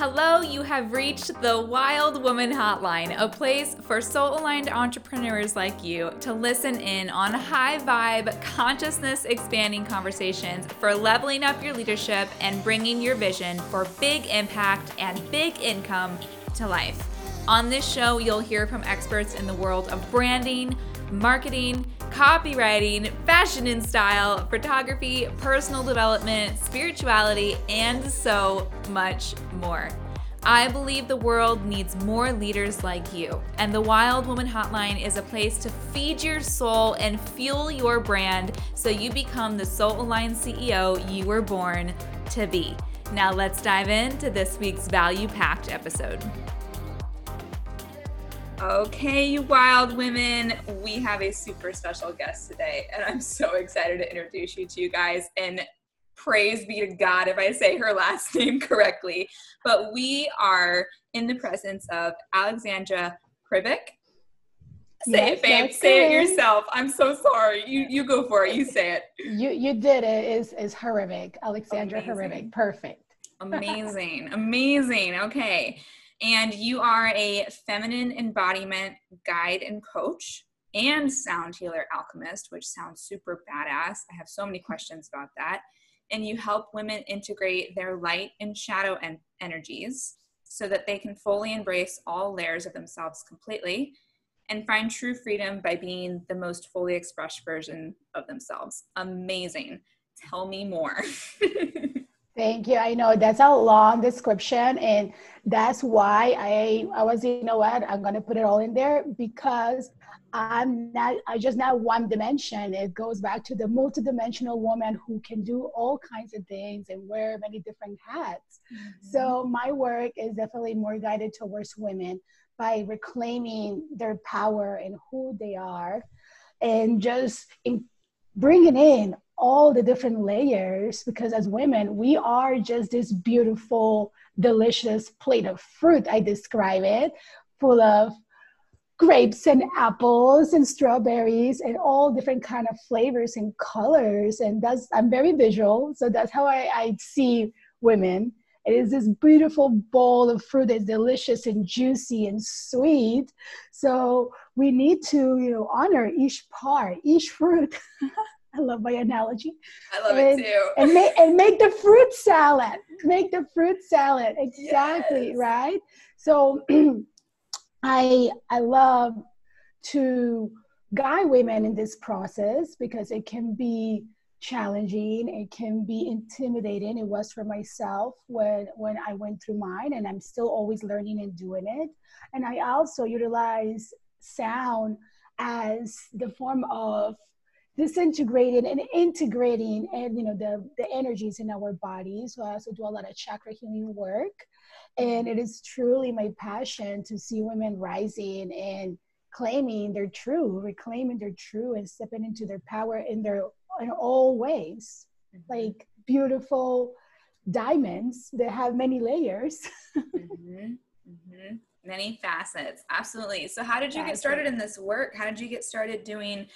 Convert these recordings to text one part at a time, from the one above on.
Hello, you have reached the Wild Womn Hotline, a place for soul aligned entrepreneurs like you to listen in on high vibe, consciousness expanding conversations for leveling up your leadership and bringing your vision for big impact and big income to life. On this show, you'll hear from experts in the world of branding, marketing, copywriting, fashion and style, photography, personal development, spirituality, and so much more. I believe the world needs more leaders like you, and the Wild Womn Hotline is a place to feed your soul and fuel your brand so you become the soul aligned CEO you were born to be. Now, let's dive into this week's value packed episode. Okay, you wild women, we have a super special guest today, and I'm so excited to introduce you to you guys. And praise be to God if I say her last name correctly. But we are in the presence of Alexandra Krivic. Say yes, it, babe. Say it yourself. I'm so sorry. You you go for it. You say it. You you did it. Is is Hribik. Alexandra Hribik. Perfect. Amazing. Amazing. Okay. And you are a feminine embodiment guide and coach and sound healer alchemist, which sounds super badass. I have so many questions about that. And you help women integrate their light and shadow en- energies so that they can fully embrace all layers of themselves completely and find true freedom by being the most fully expressed version of themselves. Amazing. Tell me more. Thank you. I know that's a long description, and that's why I I was you know what I'm gonna put it all in there because I'm not I just not one dimension. It goes back to the multidimensional woman who can do all kinds of things and wear many different hats. Mm-hmm. So my work is definitely more guided towards women by reclaiming their power and who they are, and just in bringing in all the different layers because as women we are just this beautiful delicious plate of fruit i describe it full of grapes and apples and strawberries and all different kind of flavors and colors. And that's i'm very visual so that's how i, I see women. It is this beautiful bowl of fruit that's delicious and juicy and sweet. So we need to you know honor each part each fruit I love my analogy. I love and, it too. and make and make the fruit salad. Make the fruit salad. Exactly, yes. right? So I I love to guide women in this process because it can be challenging it can be intimidating it was for myself when when i went through mine and i'm still always learning and doing it and i also utilize sound as the form of disintegrating and integrating and you know the the energies in our bodies. So i also do a lot of chakra healing work. And it is truly my passion to see women rising and claiming their true reclaiming their true and stepping into their power in their in all ways. Mm-hmm. like beautiful diamonds that have many layers. Mm-hmm. Mm-hmm. many facets. Absolutely. So how did you get started in this work? How did you get started doing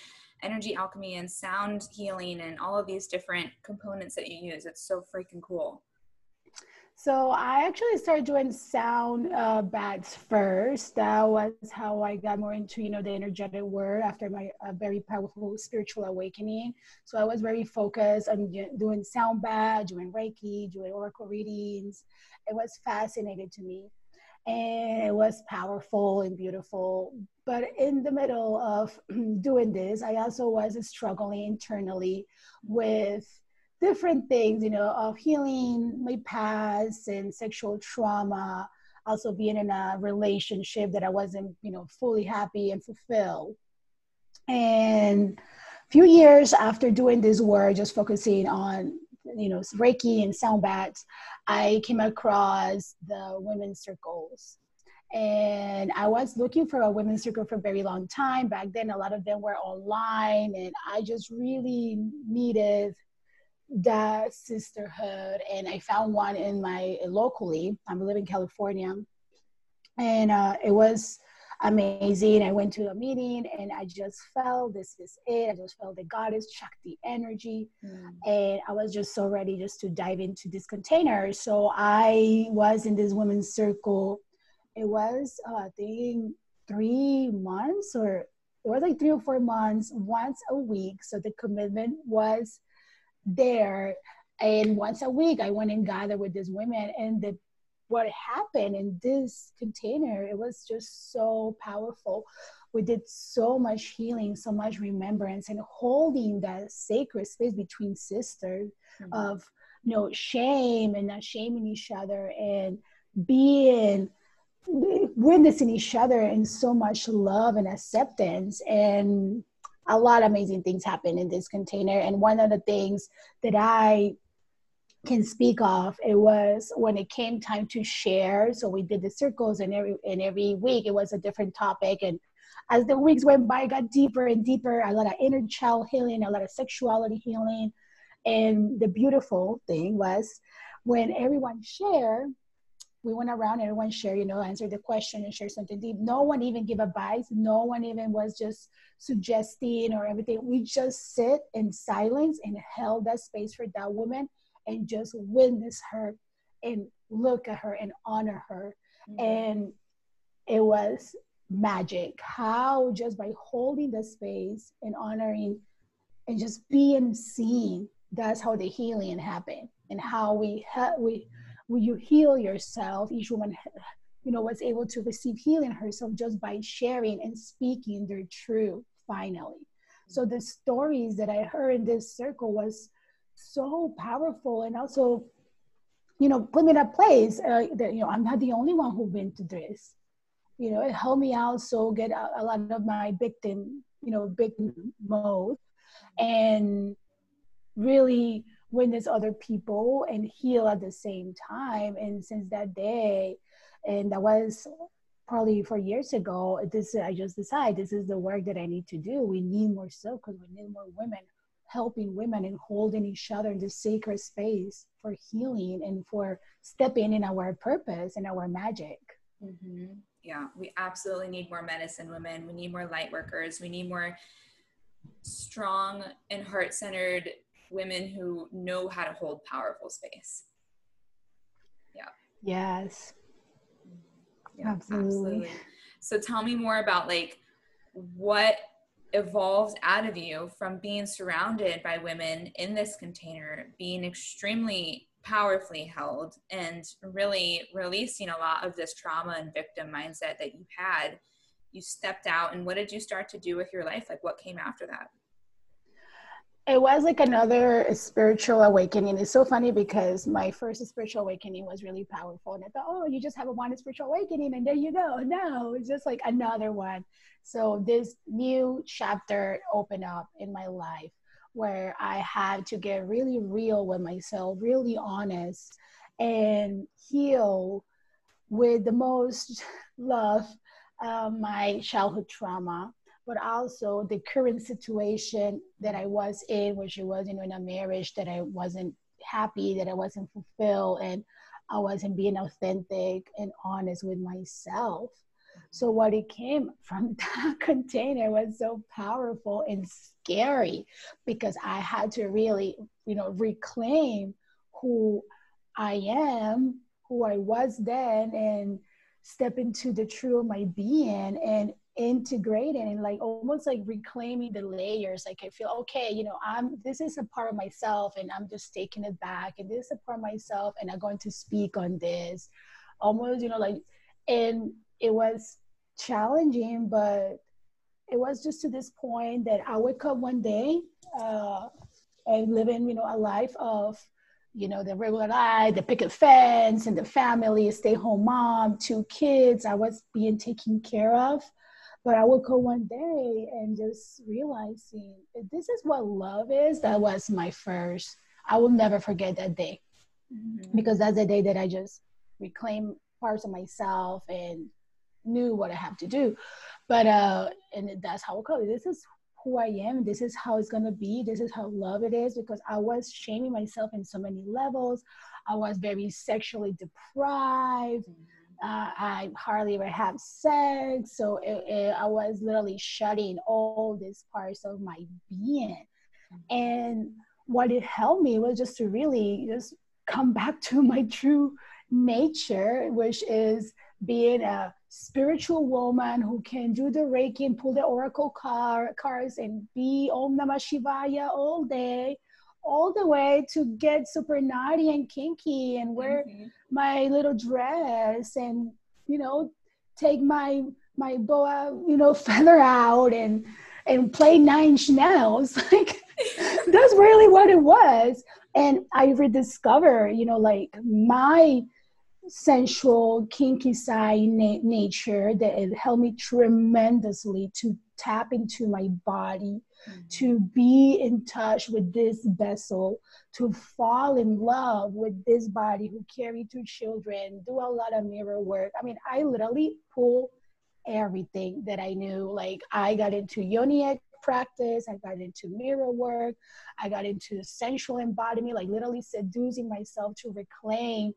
energy alchemy and sound healing and all of these different components that you use. It's so freaking cool. So I actually started doing sound uh, baths first. That was how I got more into, you know, the energetic world after my uh, very powerful spiritual awakening. So I was very focused on doing sound baths, doing Reiki, doing oracle readings. It was fascinating to me and it was powerful and beautiful. But in the middle of doing this, I also was struggling internally with different things, you know, of healing my past and sexual trauma, also being in a relationship that I wasn't, you know, fully happy and fulfilled. And a few years after doing this work, just focusing on you know reiki and sound baths i came across the women's circles. And i was looking for a women's circle for a very long time. Back then a lot of them were online and i just really needed that sisterhood. And i found one in my locally. I'm living in california. And uh, it was amazing. I went to a meeting and I just felt this is it. I just felt the goddess chuck the energy. Mm. And I was just so ready just to dive into this container. So I was in this women's circle. It was, uh, I think, three months or it was like three or four months, once a week. So the commitment was there. And once a week, I went and gathered with these women, and the what happened in this container it was just so powerful. We did so much healing so much remembrance and holding that sacred space between sisters mm-hmm. of you know shame and not shaming each other and being witnessing each other in so much love and acceptance. And a lot of amazing things happen in this container. And one of the things that i can speak of it was when it came time to share. So we did the circles and every and every week it was a different topic. And as the weeks went by got deeper and deeper a lot of inner child healing a lot of sexuality healing. And the beautiful thing was when everyone shared we went around everyone shared you know answered the question and shared something deep. No one even gave advice. No one even was just suggesting or everything. We just sit in silence and held that space for that woman and just witness her and look at her and honor her. Mm-hmm. And it was magic how just by holding the space and honoring and just being seen that's how the healing happened and how we ha- we when you heal yourself each woman you know was able to receive healing herself just by sharing and speaking their truth finally so the stories that i heard in this circle was so powerful and also you know put me in a place uh, that you know i'm not the only one who went to this. You know it helped me also get a, a lot of my victim you know victim mode and really witness other people and heal at the same time. And since that day and that was probably four years ago this i just decided this is the work that i need to do. We need more so because we need more women helping women and holding each other in this sacred space for healing and for stepping in our purpose and our magic. Mm-hmm. Yeah, we absolutely need more medicine women. We need more light workers. We need more strong and heart centered women who know how to hold powerful space. Yeah. Yes. Yeah, absolutely. absolutely. So tell me more about like what evolved out of you from being surrounded by women in this container, being extremely powerfully held, and really releasing a lot of this trauma and victim mindset that you had. You stepped out, and what did you start to do with your life? Like, what came after that? it was like another spiritual awakening. It's so funny because my first spiritual awakening was really powerful. And I thought, oh, you just have a one spiritual awakening and there you go. No, it's just like another one. So this new chapter opened up in my life where I had to get really real with myself, really honest, and heal with the most love uh, my childhood trauma but also the current situation that I was in, which it was, you know, in a marriage that I wasn't happy, that I wasn't fulfilled, and I wasn't being authentic and honest with myself. So what it came from that container was so powerful and scary because I had to really, you know, reclaim who I am, who I was then, and step into the true of my being and integrating and like almost like reclaiming the layers. Like i feel okay you know i'm this is a part of myself and i'm just taking it back and this is a part of myself and i'm going to speak on this. Almost you know like and it was challenging but it was just to this point that i wake up one day uh and living you know a life of you know, the regular life, the picket fence and the family, stay home mom, two kids. I was being taken care of. But I would go one day and just realizing this is what love is. That was my first, I will never forget that day mm-hmm. because that's the day that I just reclaimed parts of myself and knew what I have to do. But, uh, and that's how it goes. This is who I am. This is how it's to be. This is how love it is because I was shaming myself in so many levels. I was very sexually deprived. Mm-hmm uh, I hardly ever have sex. So it, it, I was literally shutting all these parts of my being. Mm-hmm. And what it helped me was just to really just come back to my true nature, which is being a spiritual woman who can do the Reiki and pull the oracle car, cards and be Om Namah Shivaya all day, all the way to get super naughty and kinky and wear mm-hmm. my little dress and, you know, take my my boa, you know, feather out and and play nine inch nails. Like that's really what it was. And I rediscover, you know, like my sensual, kinky side na- nature that it helped me tremendously to tap into my body, mm-hmm. to be in touch with this vessel, to fall in love with this body who carry two children, do a lot of mirror work. I mean, I literally pull everything that I knew. Like I got into yoni practice, I got into mirror work, I got into sensual embodiment, like literally seducing myself to reclaim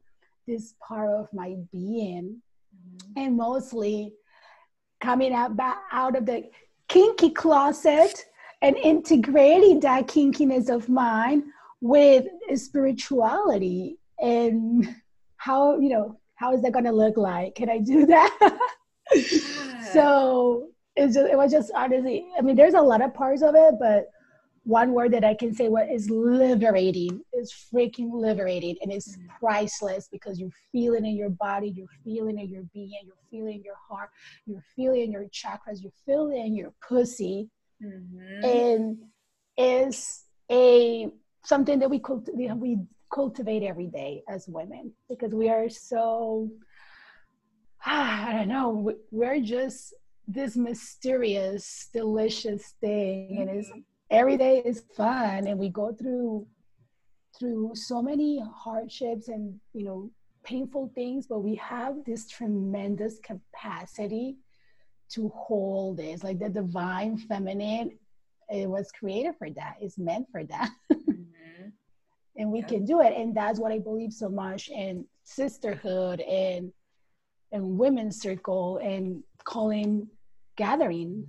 this part of my being. Mm-hmm. and mostly coming out back out of the kinky closet and integrating that kinkiness of mine with spirituality and how you know how is that going to look like? Can i do that? So it's just, it was just honestly i mean there's a lot of parts of it but one word that I can say what is liberating is freaking liberating and it's mm-hmm. priceless because you're feeling in your body, you're feeling in your being, you're feeling your heart, you're feeling your chakras, you're feeling your pussy. Mm-hmm. And is a something that we cultivate we cultivate every day as women because we are so I don't know, we're just this mysterious, delicious thing, mm-hmm. and it's every day is fun and we go through through so many hardships and you know painful things but we have this tremendous capacity to hold this like the divine feminine it was created for that it's meant for that mm-hmm. and we yeah. can do it and that's what i believe so much in sisterhood and and women's circle and calling gathering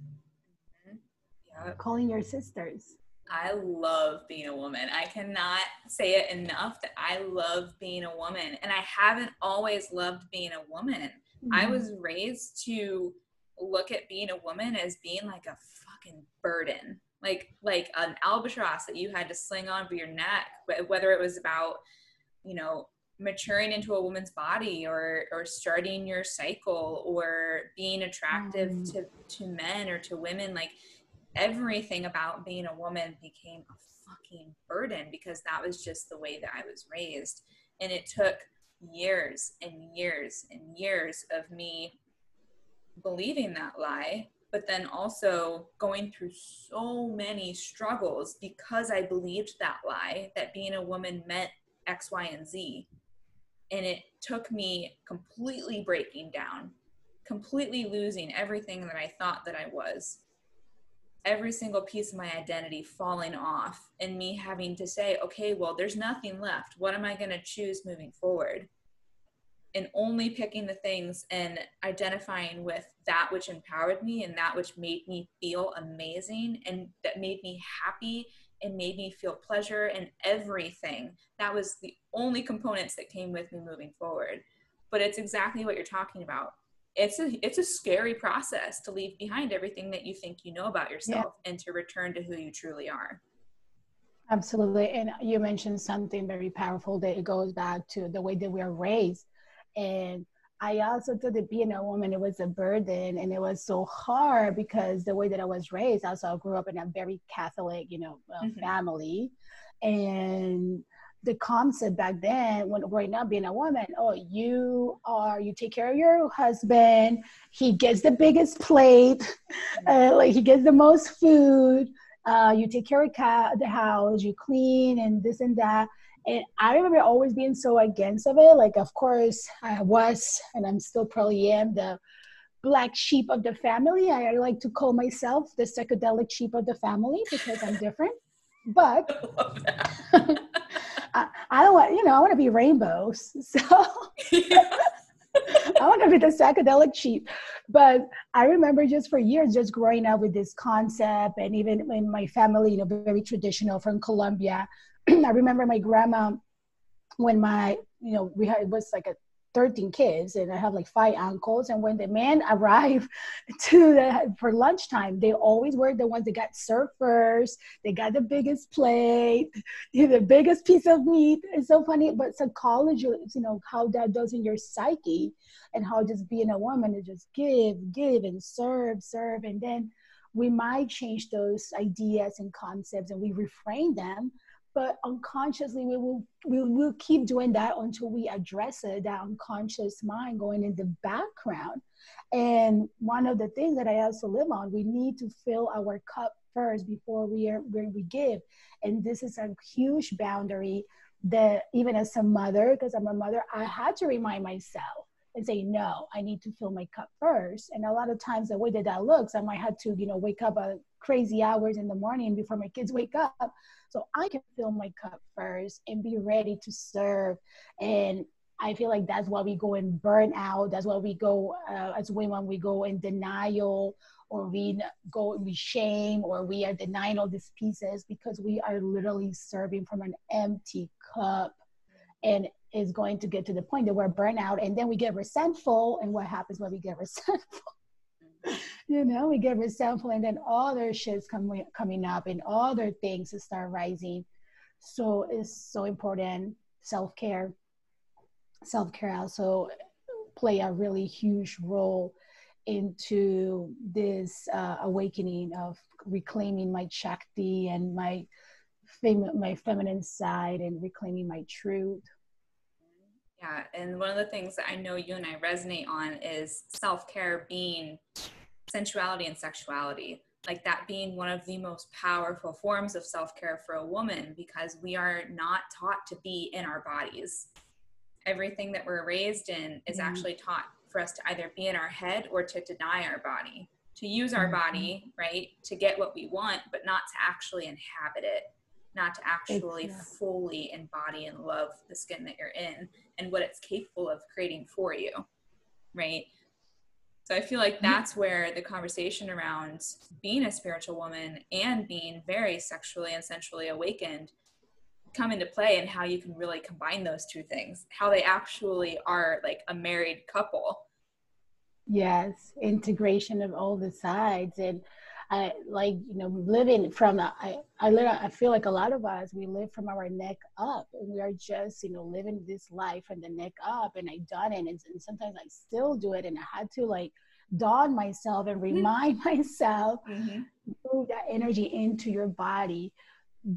calling your sisters. I love being a woman. I cannot say it enough that I love being a woman. And I haven't always loved being a woman. Mm-hmm. I was raised to look at being a woman as being like a fucking burden. Like like an albatross that you had to sling on for your neck, whether it was about, you know, maturing into a woman's body or or starting your cycle or being attractive mm. to to men or to women like everything about being a woman became a fucking burden because that was just the way that I was raised. And it took years and years and years of me believing that lie, but then also going through so many struggles because I believed that lie that being a woman meant X, Y, and Z. And it took me completely breaking down, completely losing everything that I thought that I was every single piece of my identity falling off and me having to say, okay, well, there's nothing left. What am I going to choose moving forward? And only picking the things and identifying with that which empowered me and that which made me feel amazing and that made me happy and made me feel pleasure and everything. That was the only components that came with me moving forward. But it's exactly what you're talking about it's a it's a scary process to leave behind everything that you think you know about yourself yeah. and to return to who you truly are absolutely and you mentioned something very powerful that it goes back to the way that we are raised and i also thought that being a woman it was a burden and it was so hard because the way that i was raised also i grew up in a very catholic you know uh, mm-hmm. family and the concept back then when growing up being a woman oh you are you take care of your husband. He gets the biggest plate uh, like he gets the most food. Uh, you take care of ca- the house you clean and this and that. And i remember always being so against of it. Like of course i was and i'm still probably am the black sheep of the family. I like to call myself the psychedelic sheep of the family because i'm different. But I, I, don't want, you know, I want to be rainbows. So, I want to be the psychedelic chief. But I remember just for years, just growing up with this concept, and even in my family, you know, very traditional from Colombia. I remember my grandma when my, you know, we had it was like a 13 kids and I have like five uncles. And when the men arrive to the for lunchtime, they always were the ones that got served first. They got the biggest plate, the biggest piece of meat. It's so funny, but psychology, you know, how that does in your psyche and how just being a woman is just give, give and serve, serve. And then we might change those ideas and concepts and we reframe them but unconsciously we will we will keep doing that until we address it that unconscious mind going in the background. And one of the things that i also live on we need to fill our cup first before we are we give. And this is a huge boundary that even as a mother because i'm a mother i had to remind myself and say no i need to fill my cup first. And a lot of times the way that that looks i might have to you know wake up at crazy hours in the morning before my kids wake up so i can fill my cup first and be ready to serve. And i feel like that's why we go in burnout that's why we go uh, as women we go in denial or we go and we shame or we are denying all these pieces because we are literally serving from an empty cup. And is going to get to the point that we're burnout and then we get resentful. And what happens when we get resentful you know we get resentful and then all other shit's coming coming up and all other things start rising. So it's so important. Self-care self-care also play a really huge role into this uh, awakening of reclaiming my shakti and my fem- my feminine side and reclaiming my truth. Yeah, and one of the things that I know you and I resonate on is self care being sensuality and sexuality. Like that being one of the most powerful forms of self care for a woman because we are not taught to be in our bodies. Everything that we're raised in is mm-hmm. actually taught for us to either be in our head or to deny our body, to use our mm-hmm. body, right, to get what we want, but not to actually inhabit it not to actually fully embody and love the skin that you're in and what it's capable of creating for you right so i feel like mm-hmm. that's where the conversation around being a spiritual woman and being very sexually and sensually awakened come into play and how you can really combine those two things how they actually are like a married couple yes integration of all the sides and I like you know living from I I live, I feel like a lot of us we live from our neck up and we are just you know living this life from the neck up and I done it and, and sometimes I still do it and I had to like dawn myself and mm-hmm. remind myself mm-hmm. move that energy into your body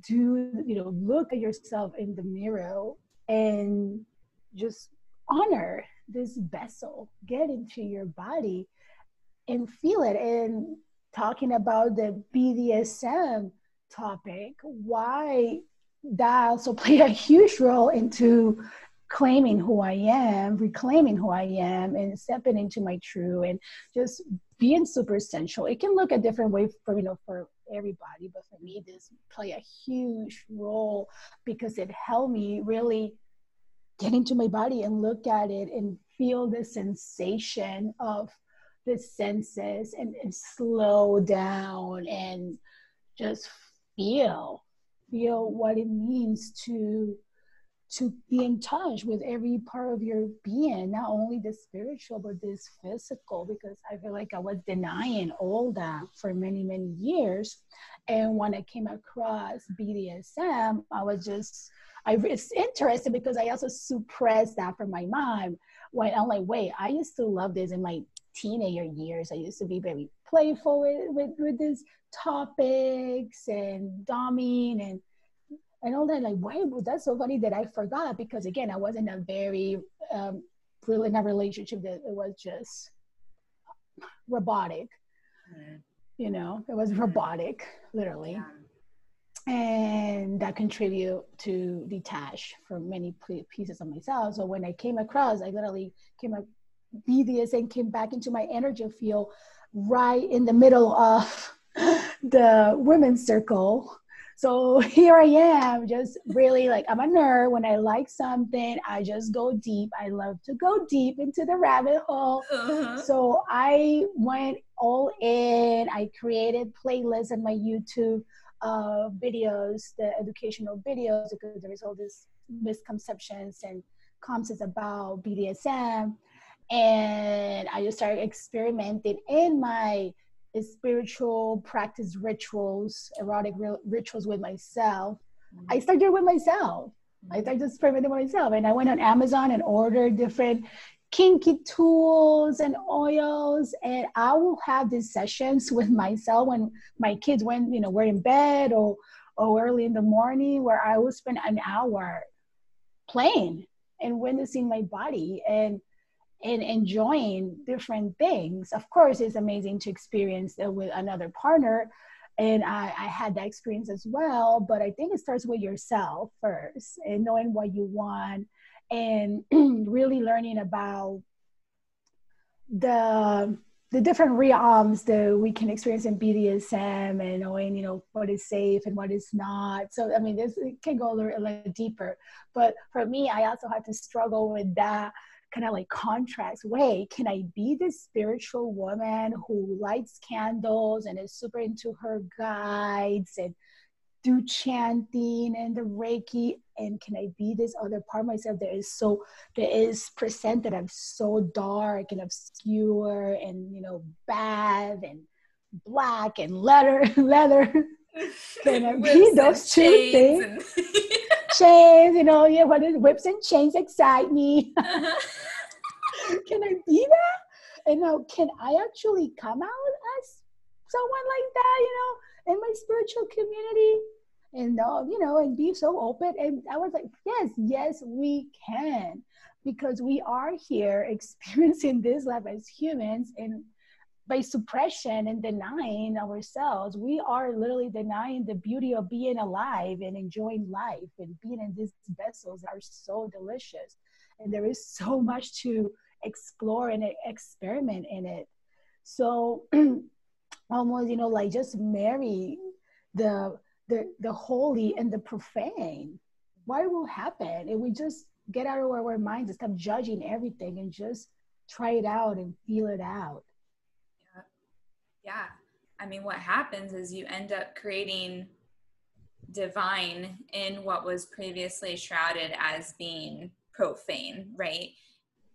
do you know look at yourself in the mirror and just honor this vessel get into your body and feel it and talking about the BDSM topic, why that also play a huge role into claiming who I am, reclaiming who I am, and stepping into my true and just being super essential. It can look a different way for you know for everybody, but for me, this play a huge role because it helped me really get into my body and look at it and feel the sensation of the senses and, and slow down and just feel feel what it means to to be in touch with every part of your being not only the spiritual but this physical because i feel like i was denying all that for many many years. And when i came across bdsm i was just i was interested because i also suppressed that from my mind. When i'm like wait i used to love this in my teenager years, I used to be very playful with, with, with these topics and doming and and all that. Like, why? That's so funny that I forgot because again, I wasn't a very um, in a relationship that it was just robotic. Mm-hmm. You know, it was robotic, literally. Yeah. And that contribute to detach from many pieces of myself. So when I came across, I literally came up BDSM came back into my energy field right in the middle of the women's circle. So here I am, just really like I'm a nerd. When I like something, I just go deep. I love to go deep into the rabbit hole. Uh-huh. So I went all in. I created playlists on my YouTube uh, videos, the educational videos, because there is all these misconceptions and concepts about BDSM. And I just started experimenting in my spiritual practice rituals, erotic rituals with myself. Mm-hmm. I started with myself. Mm-hmm. I started experimenting with myself. And I went on Amazon and ordered different kinky tools and oils and i will have these sessions with myself when my kids when you know we're in bed or or early in the morning where i will spend an hour playing and witnessing my body and and enjoying different things of course it's amazing to experience it with another partner and I, I had that experience as well but i think it starts with yourself first and knowing what you want and really learning about the the different realms that we can experience in BDSM and knowing, you know, what is safe and what is not. So, I mean, this can go a little, a little deeper. But for me, I also had to struggle with that kind of like contrast. way can I be this spiritual woman who lights candles and is super into her guides and do chanting and the Reiki, and can I be this other part of myself that is so that is presented as so dark and obscure and you know bad and black and leather leather. Can I be those two things? And chains, you know, yeah, what is whips and chains excite me. Can I be that? And now, can I actually come out as someone like that? You know, in my spiritual community and uh, you know and be so open and i was like yes yes we can because we are here experiencing this life as humans and by suppression and denying ourselves. We are literally denying the beauty of being alive and enjoying life and being in these vessels are so delicious. And there is so much to explore and experiment in it. So almost you know like just marry the the the holy and the profane. What will happen if we just get out of our minds and stop judging everything and just try it out and feel it out yeah i mean what happens is you end up creating divine in what was previously shrouded as being profane right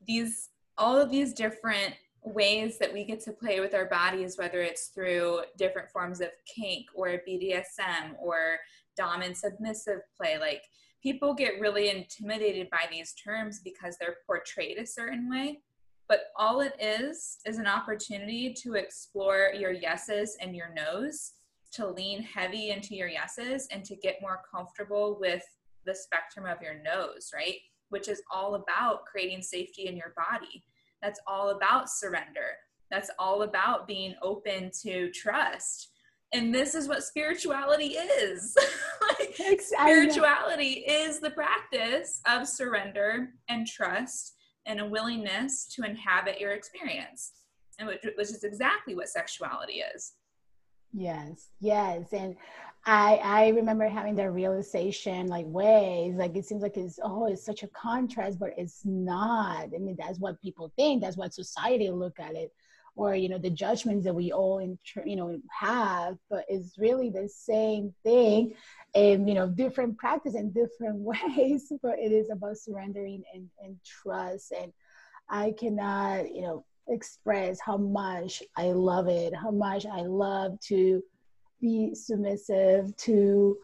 these all of these different ways that we get to play with our bodies, whether it's through different forms of kink or BDSM or dom and submissive play. Like people get really intimidated by these terms because they're portrayed a certain way. But all it is is an opportunity to explore your yeses and your nos, to lean heavy into your yeses and to get more comfortable with the spectrum of your nos, right? Which is all about creating safety in your body that's all about surrender. That's all about being open to trust. And this is what spirituality is. like, spirituality is the practice of surrender and trust and a willingness to inhabit your experience, and which, which is exactly what sexuality is. Yes, yes. And I I remember having that realization like ways like it seems like it's oh it's such a contrast but it's not I mean that's what people think that's what society look at it or you know the judgments that we all in, you know have but it's really the same thing and you know different practice and different ways but it is about surrendering and, and trust and I cannot you know express how much I love it how much I love to be submissive to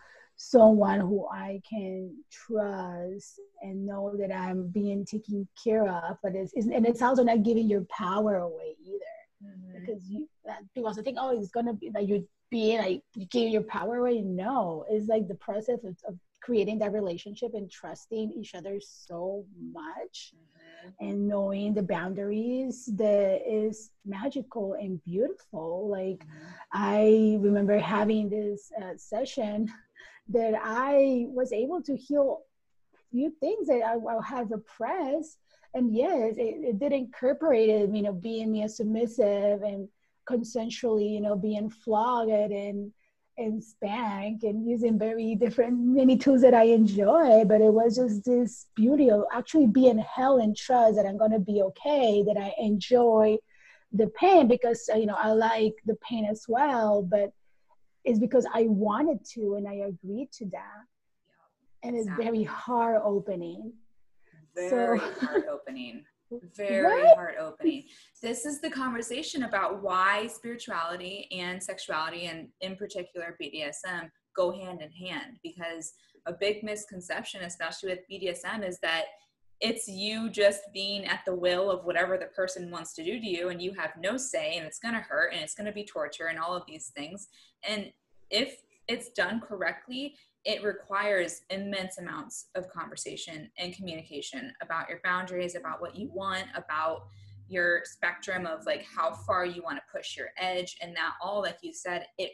someone who I can trust and know that I'm being taken care of. But it's, it's and it's also not giving your power away either, mm-hmm. because you that people also think, oh, it's gonna be like you're being like you give your power away. No, it's like the process of, of creating that relationship and trusting each other so much. Mm-hmm and knowing the boundaries that is magical and beautiful like mm-hmm. i remember having this uh, session that i was able to heal few things that i, I had repressed and yes it, it did incorporate it you know being me a submissive and consensually you know being flogged and and spank and using very different many tools that I enjoy. But it was just this beauty of actually being held and trust that I'm going to be okay, that I enjoy the pain because, you know, I like the pain as well. But it's because I wanted to and I agreed to that. And it's exactly. very heart opening. Very so, heart opening very what? heart opening. This is the conversation about why spirituality and sexuality, and in particular BDSM, go hand in hand. Because a big misconception, especially with BDSM, is that it's you just being at the will of whatever the person wants to do to you, and you have no say, and it's going to hurt, and it's going to be torture, and all of these things. And if it's done correctly, it requires immense amounts of conversation and communication about your boundaries, about what you want, about your spectrum of like how far you want to push your edge and that all like you said it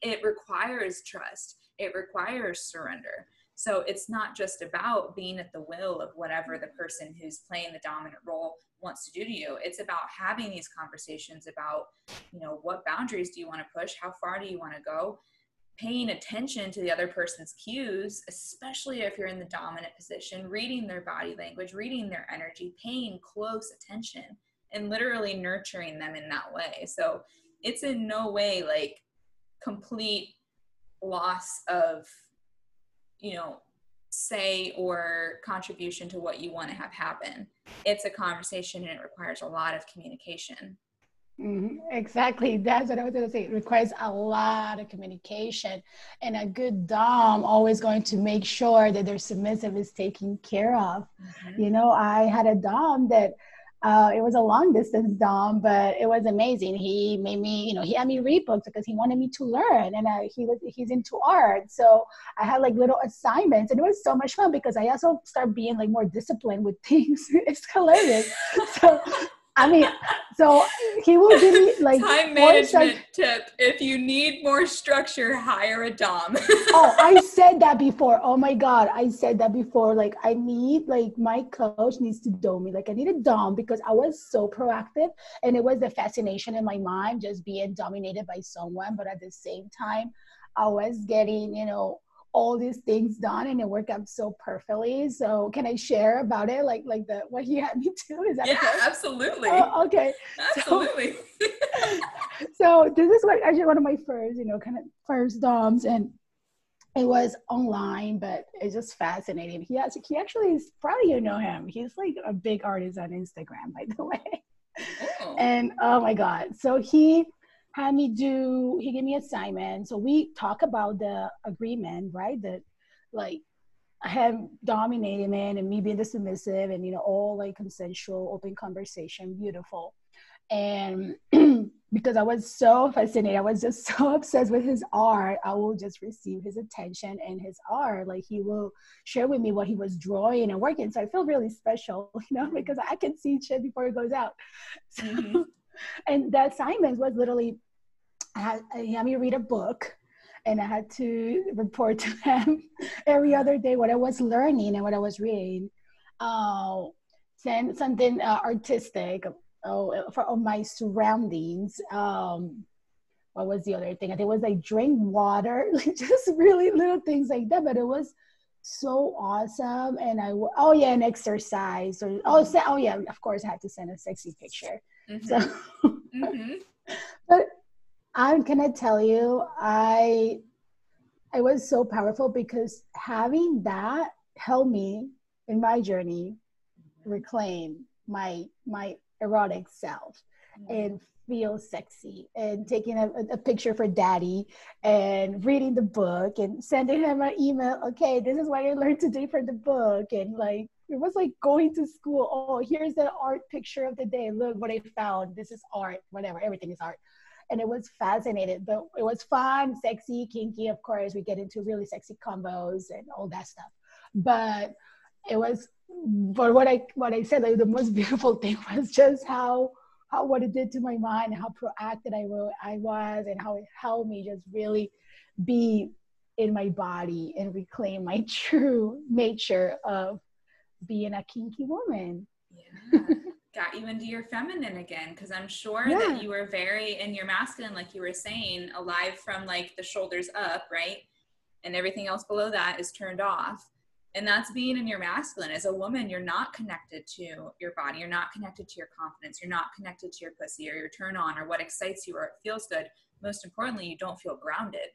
it requires trust. It requires surrender. So it's not just about being at the will of whatever the person who's playing the dominant role wants to do to you. It's about having these conversations about you know what boundaries do you want to push? How far do you want to go paying attention to the other person's cues, especially if you're in the dominant position, reading their body language, reading their energy, paying close attention, and literally nurturing them in that way. So it's in no way like complete loss of, you know, say or contribution to what you want to have happen. It's a conversation and it requires a lot of communication. Mm-hmm. Exactly. That's what I was going to say. It requires a lot of communication. And a good Dom always going to make sure that their submissive is taken care of. Mm-hmm. You know, I had a Dom that uh, it was a long distance Dom, but it was amazing. He made me, you know, he had me read books because he wanted me to learn, and uh, he was he's into art. So I had like little assignments, and it was so much fun because I also start being like more disciplined with things. it's hilarious. so I mean, so he will give me like time management tip. If you need more structure, hire a dom. oh, I said that before. Oh my god, I said that before. Like I need like my coach needs to dom me. Like I need a dom because I was so proactive, and it was the fascination in my mind just being dominated by someone. But at the same time, I was getting you know all these things done and it worked out so perfectly. So can I share about it? Like like the what he had me do? Is that yeah, okay? absolutely. Oh, okay. Absolutely. So, so this is what actually one of my first, you know, kind of first DOMs and it was online, but it's just fascinating. He has he actually is probably you know him. He's like a big artist on Instagram, by the way. Oh. And oh my God. So he had me do he gave me assignment so we talk about the agreement right? That like I have dominated man and me being the submissive and you know all like consensual open conversation beautiful. And because I was so fascinated I was just so obsessed with his art I will just receive his attention and his art. Like he will share with me what he was drawing and working. So I feel really special you know because I can see shit before it goes out. So, mm-hmm and the assignment was literally I had, he had me read a book and I had to report to him every other day what I was learning and what I was reading. Uh, send something uh, artistic uh, for my surroundings. Um, what was the other thing? I think it was like drink water, like just really little things like that. But it was so awesome. And I oh yeah, and exercise or oh oh yeah, of course I had to send a sexy picture. Mm-hmm. So, mm-hmm. but I'm gonna tell you, I it was so powerful because having that helped me in my journey reclaim my my erotic self mm-hmm. and feel sexy and taking a, a, picture for daddy and reading the book and sending him an email okay this is what i learned today from the book and like it was like going to school. Oh here's the art picture of the day. Look what i found. This is art whatever. Everything is art. And it was fascinating but it was fun sexy kinky of course. We get into really sexy combos and all that stuff. But it was but what i what i said like the most beautiful thing was just how how what it did to my mind how proactive i, I was and how it helped me just really be in my body and reclaim my true nature of being a kinky woman. Yeah. Got you into your feminine again because I'm sure yeah. that you were very in your masculine, like you were saying, alive from like the shoulders up, right? And everything else below that is turned off. And that's being in your masculine. As a woman, you're not connected to your body. You're not connected to your confidence. You're not connected to your pussy or your turn on or what excites you or it feels good. Most importantly, you don't feel grounded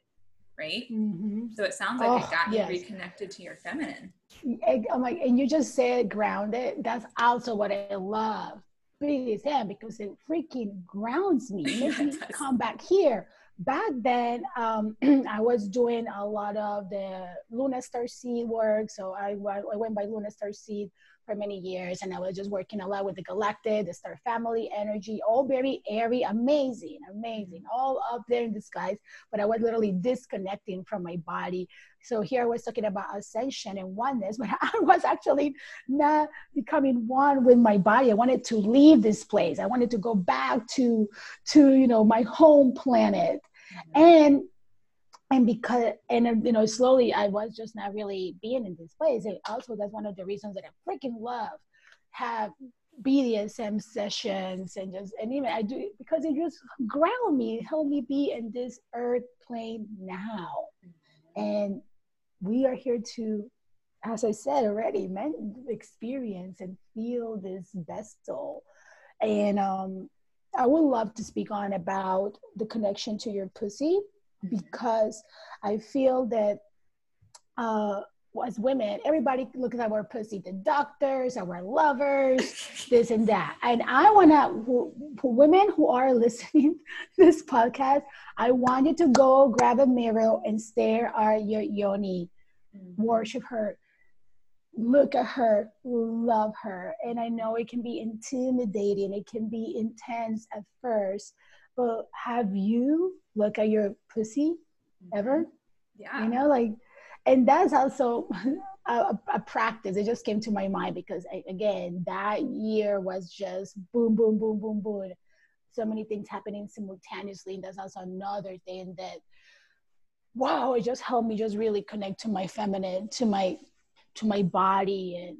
right? Mm-hmm. So it sounds like oh, it got yes. you reconnected to your feminine. I'm like, and you just said grounded. That's also what I love. Him because it freaking grounds me, makes me come back here. Back then, um, I was doing a lot of the Luna Star Seed work. So I, I went by Luna Star Seed for many years and I was just working a lot with the galactic, the star family energy, all very airy, amazing, amazing, all up there in the skies. But I was literally disconnecting from my body. So here I was talking about ascension and oneness, but I was actually not becoming one with my body. I wanted to leave this place. I wanted to go back to to you know my home planet. Mm-hmm. And and because and you know slowly i was just not really being in this place. And also that's one of the reasons that i freaking love have bdsm sessions and just and even i do because it just ground me help me be in this earth plane now. And we are here to as i said already men experience and feel this vessel. And um i would love to speak on about the connection to your pussy because I feel that uh, as women, everybody looks at our pussy, the doctors, our lovers, this and that. And I want to, for women who are listening to this podcast, I want you to go grab a mirror and stare at your yoni, mm-hmm. worship her, look at her, love her. And I know it can be intimidating, it can be intense at first, but have you look at your pussy ever? Yeah. You know, like, and that's also a, a, practice. It just came to my mind because, I, again, that year was just boom, boom, boom, boom, boom. So many things happening simultaneously. And that's also another thing that, wow, it just helped me just really connect to my feminine, to my, to my body and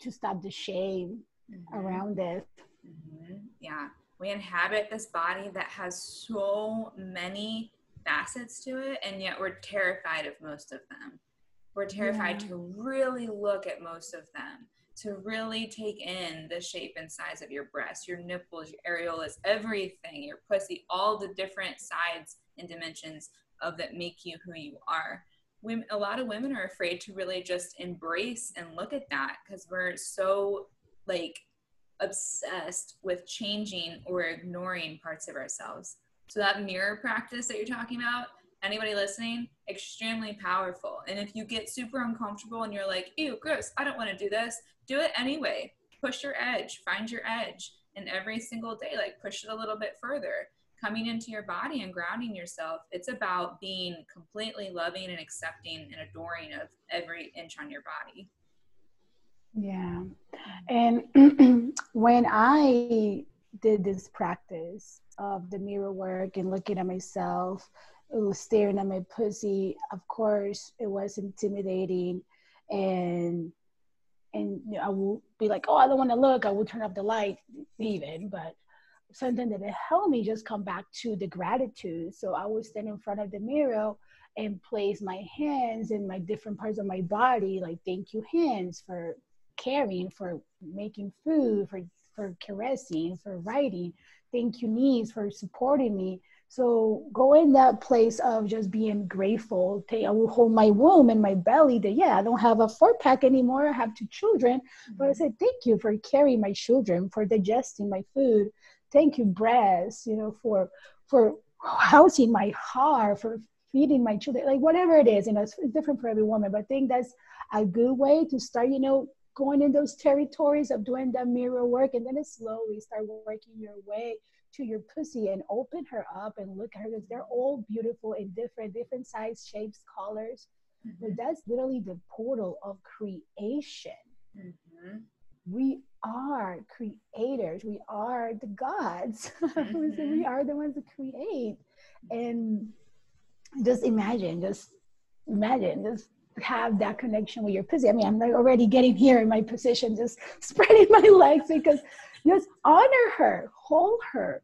to stop the shame mm-hmm. around it. Mm-hmm. Yeah we inhabit this body that has so many facets to it and yet we're terrified of most of them we're terrified yeah. to really look at most of them to really take in the shape and size of your breasts your nipples your areolas everything your pussy all the different sides and dimensions of that make you who you are women, a lot of women are afraid to really just embrace and look at that because we're so like obsessed with changing or ignoring parts of ourselves. So that mirror practice that you're talking about, anybody listening, extremely powerful. And if you get super uncomfortable and you're like, ew, gross, I don't want to do this, do it anyway. Push your edge, find your edge. And every single day, like push it a little bit further. Coming into your body and grounding yourself, it's about being completely loving and accepting and adoring of every inch on your body. Yeah. Mm-hmm. And when I did this practice of the mirror work and looking at myself, uh, staring at my pussy, of course, it was intimidating. And and I will be like, oh, I don't want to look. I will turn off the light, even. But something that it helped me just come back to the gratitude. So I would stand in front of the mirror and place my hands in my different parts of my body, like thank you hands for caring, for making food, for for caressing, for writing. Thank you, knees, for supporting me. So go in that place of just being grateful. I will hold my womb and my belly that, yeah, I don't have a four pack anymore. I have two children. But I said, thank you for carrying my children, for digesting my food. Thank you, breasts, you know, for, for housing my heart, for feeding my children, like whatever it is, you know, it's different for every woman. But I think that's a good way to start, you know, going in those territories of doing that mirror work and then it slowly start working your way to your pussy and open her up and look at her because they're all beautiful in different different size shapes colors mm-hmm. but that's literally the portal of creation mm-hmm. we are creators we are the gods mm-hmm. we are the ones that create and just imagine just imagine just have that connection with your pussy. I mean, I'm like already getting here in my position, just spreading my legs because just honor her, hold her.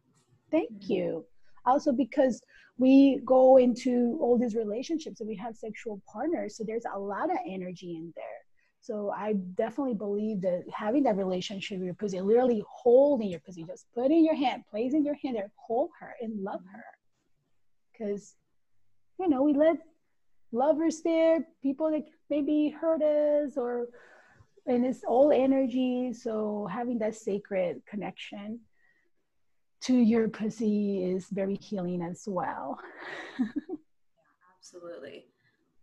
Thank mm-hmm. you. Also, because we go into all these relationships and we have sexual partners, so there's a lot of energy in there. So I definitely believe that having that relationship with your pussy, literally holding your pussy, just putting your hand, placing your hand there, hold her and love her. Because, you know, we let lovers there, people that maybe hurt us or and it's all energy. So having that sacred connection to your pussy is very healing as well. yeah, absolutely.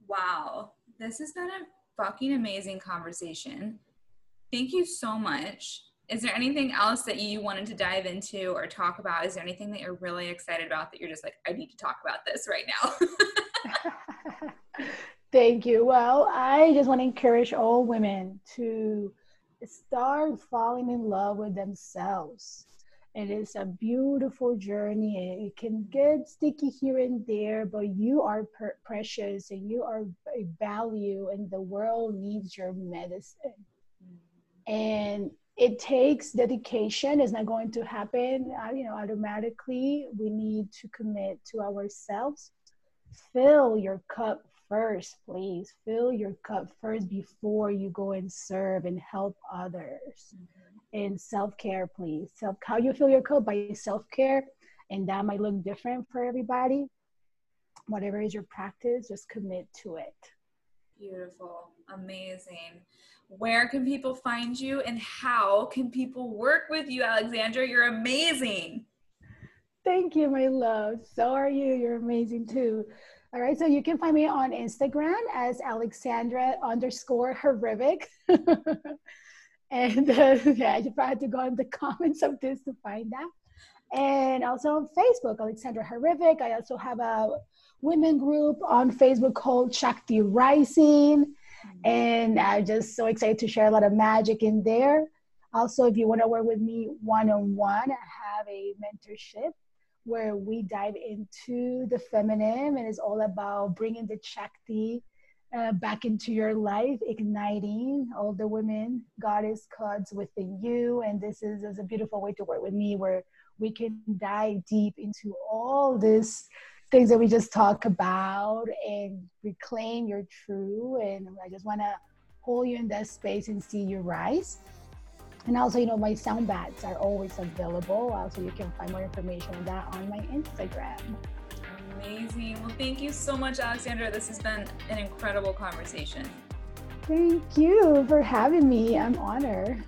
Wow. This has been a fucking amazing conversation. Thank you so much. Is there anything else that you wanted to dive into or talk about? Is there anything that you're really excited about that you're just like, I need to talk about this right now? Thank you. Well, I just want to encourage all women to start falling in love with themselves. It is a beautiful journey. It can get sticky here and there, but you are per- precious and you are a value, and the world needs your medicine. And it takes dedication. It's not going to happen, uh, you know, automatically. We need to commit to ourselves. Fill your cup first, please. Fill your cup first before you go and serve and help others. Mm-hmm. And self care, please. Self how you fill your cup by self care, and that might look different for everybody. Whatever is your practice, just commit to it. Beautiful, amazing. Where can people find you, and how can people work with you, Alexandra? You're amazing. Thank you, my love. So are you. You're amazing too. All right, so you can find me on Instagram as Alexandra underscore Hribik. and uh, yeah, you probably have to go in the comments of this to find that. And also on Facebook, Alexandra Hribik. I also have a women group on Facebook called Shakti Rising. And I'm just so excited to share a lot of magic in there. Also, if you want to work with me one on one, I have a mentorship where we dive into the feminine and it's all about bringing the Shakti uh, back into your life, igniting all the women, goddess gods within you. And this is, is a beautiful way to work with me where we can dive deep into all these things that we just talk about and reclaim your true. And I just want to hold you in that space and see you rise. And also, you know, my sound baths are always available. Also, you can find more information on that on my Instagram. Amazing. Well, thank you so much, Alexandra. This has been an incredible conversation. Thank you for having me. I'm honored.